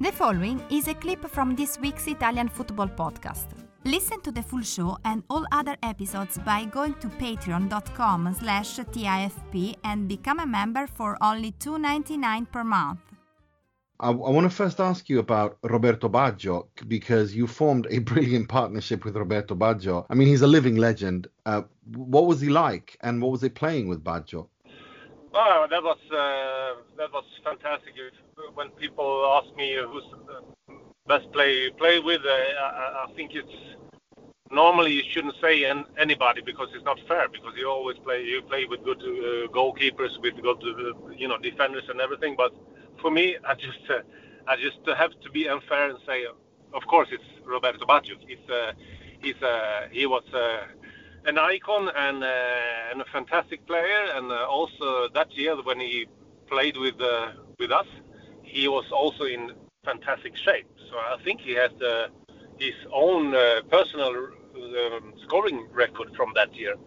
The following is a clip from this week's Italian football podcast. Listen to the full show and all other episodes by going to patreon.com slash TIFP and become a member for only $2.99 per month. I, I want to first ask you about Roberto Baggio because you formed a brilliant partnership with Roberto Baggio. I mean, he's a living legend. Uh, what was he like, and what was he playing with Baggio? Oh, that was uh, that was fantastic. When people ask me who's the best play play with, I, I, think it's normally you shouldn't say an, anybody because it's not fair. Because you always play you play with good uh, goalkeepers, with good uh, you know defenders and everything. But for me, I just uh, I just have to be unfair and say, of course, it's Roberto Baggio. He's uh, he's uh, he was uh, an icon and and a fantastic player. And also that year when he played with with us, he was also in fantastic shape. So I think he has his own personal um, scoring record from that year.